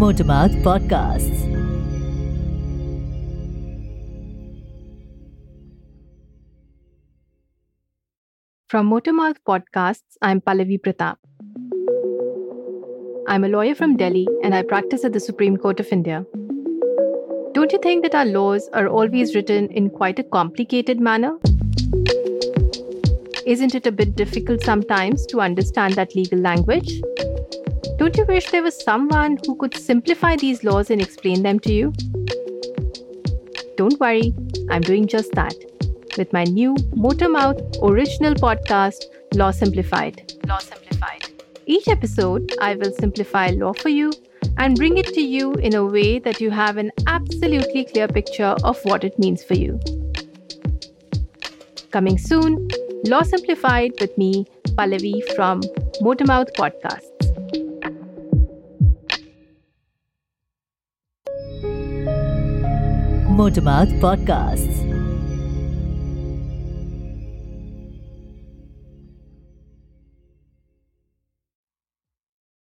Motormouth Podcasts. From Motormouth Podcasts, I'm Pallavi Pratap. I'm a lawyer from Delhi and I practice at the Supreme Court of India. Don't you think that our laws are always written in quite a complicated manner? Isn't it a bit difficult sometimes to understand that legal language? Don't you wish there was someone who could simplify these laws and explain them to you? Don't worry, I'm doing just that with my new Motormouth original podcast, Law Simplified. Law Simplified. Each episode, I will simplify law for you and bring it to you in a way that you have an absolutely clear picture of what it means for you. Coming soon, Law Simplified with me, Pallavi from Motormouth Podcasts. Motormouth Podcasts.